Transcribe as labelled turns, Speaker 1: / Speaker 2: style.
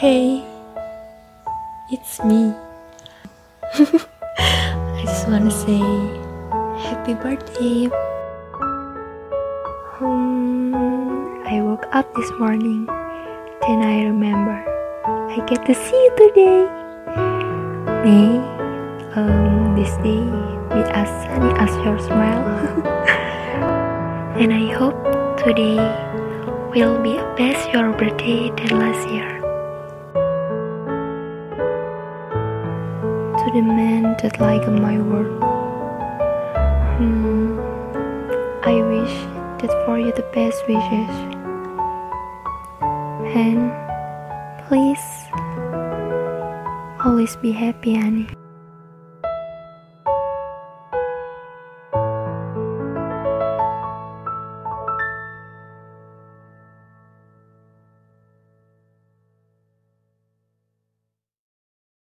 Speaker 1: Hey, it's me. I just wanna say happy birthday. Um, I woke up this morning, then I remember I get to see you today. May um, this day be as sunny as your smile, and I hope today will be a best your birthday than last year. To the man that like my work, hmm, I wish that for you the best wishes. And please always be happy, honey.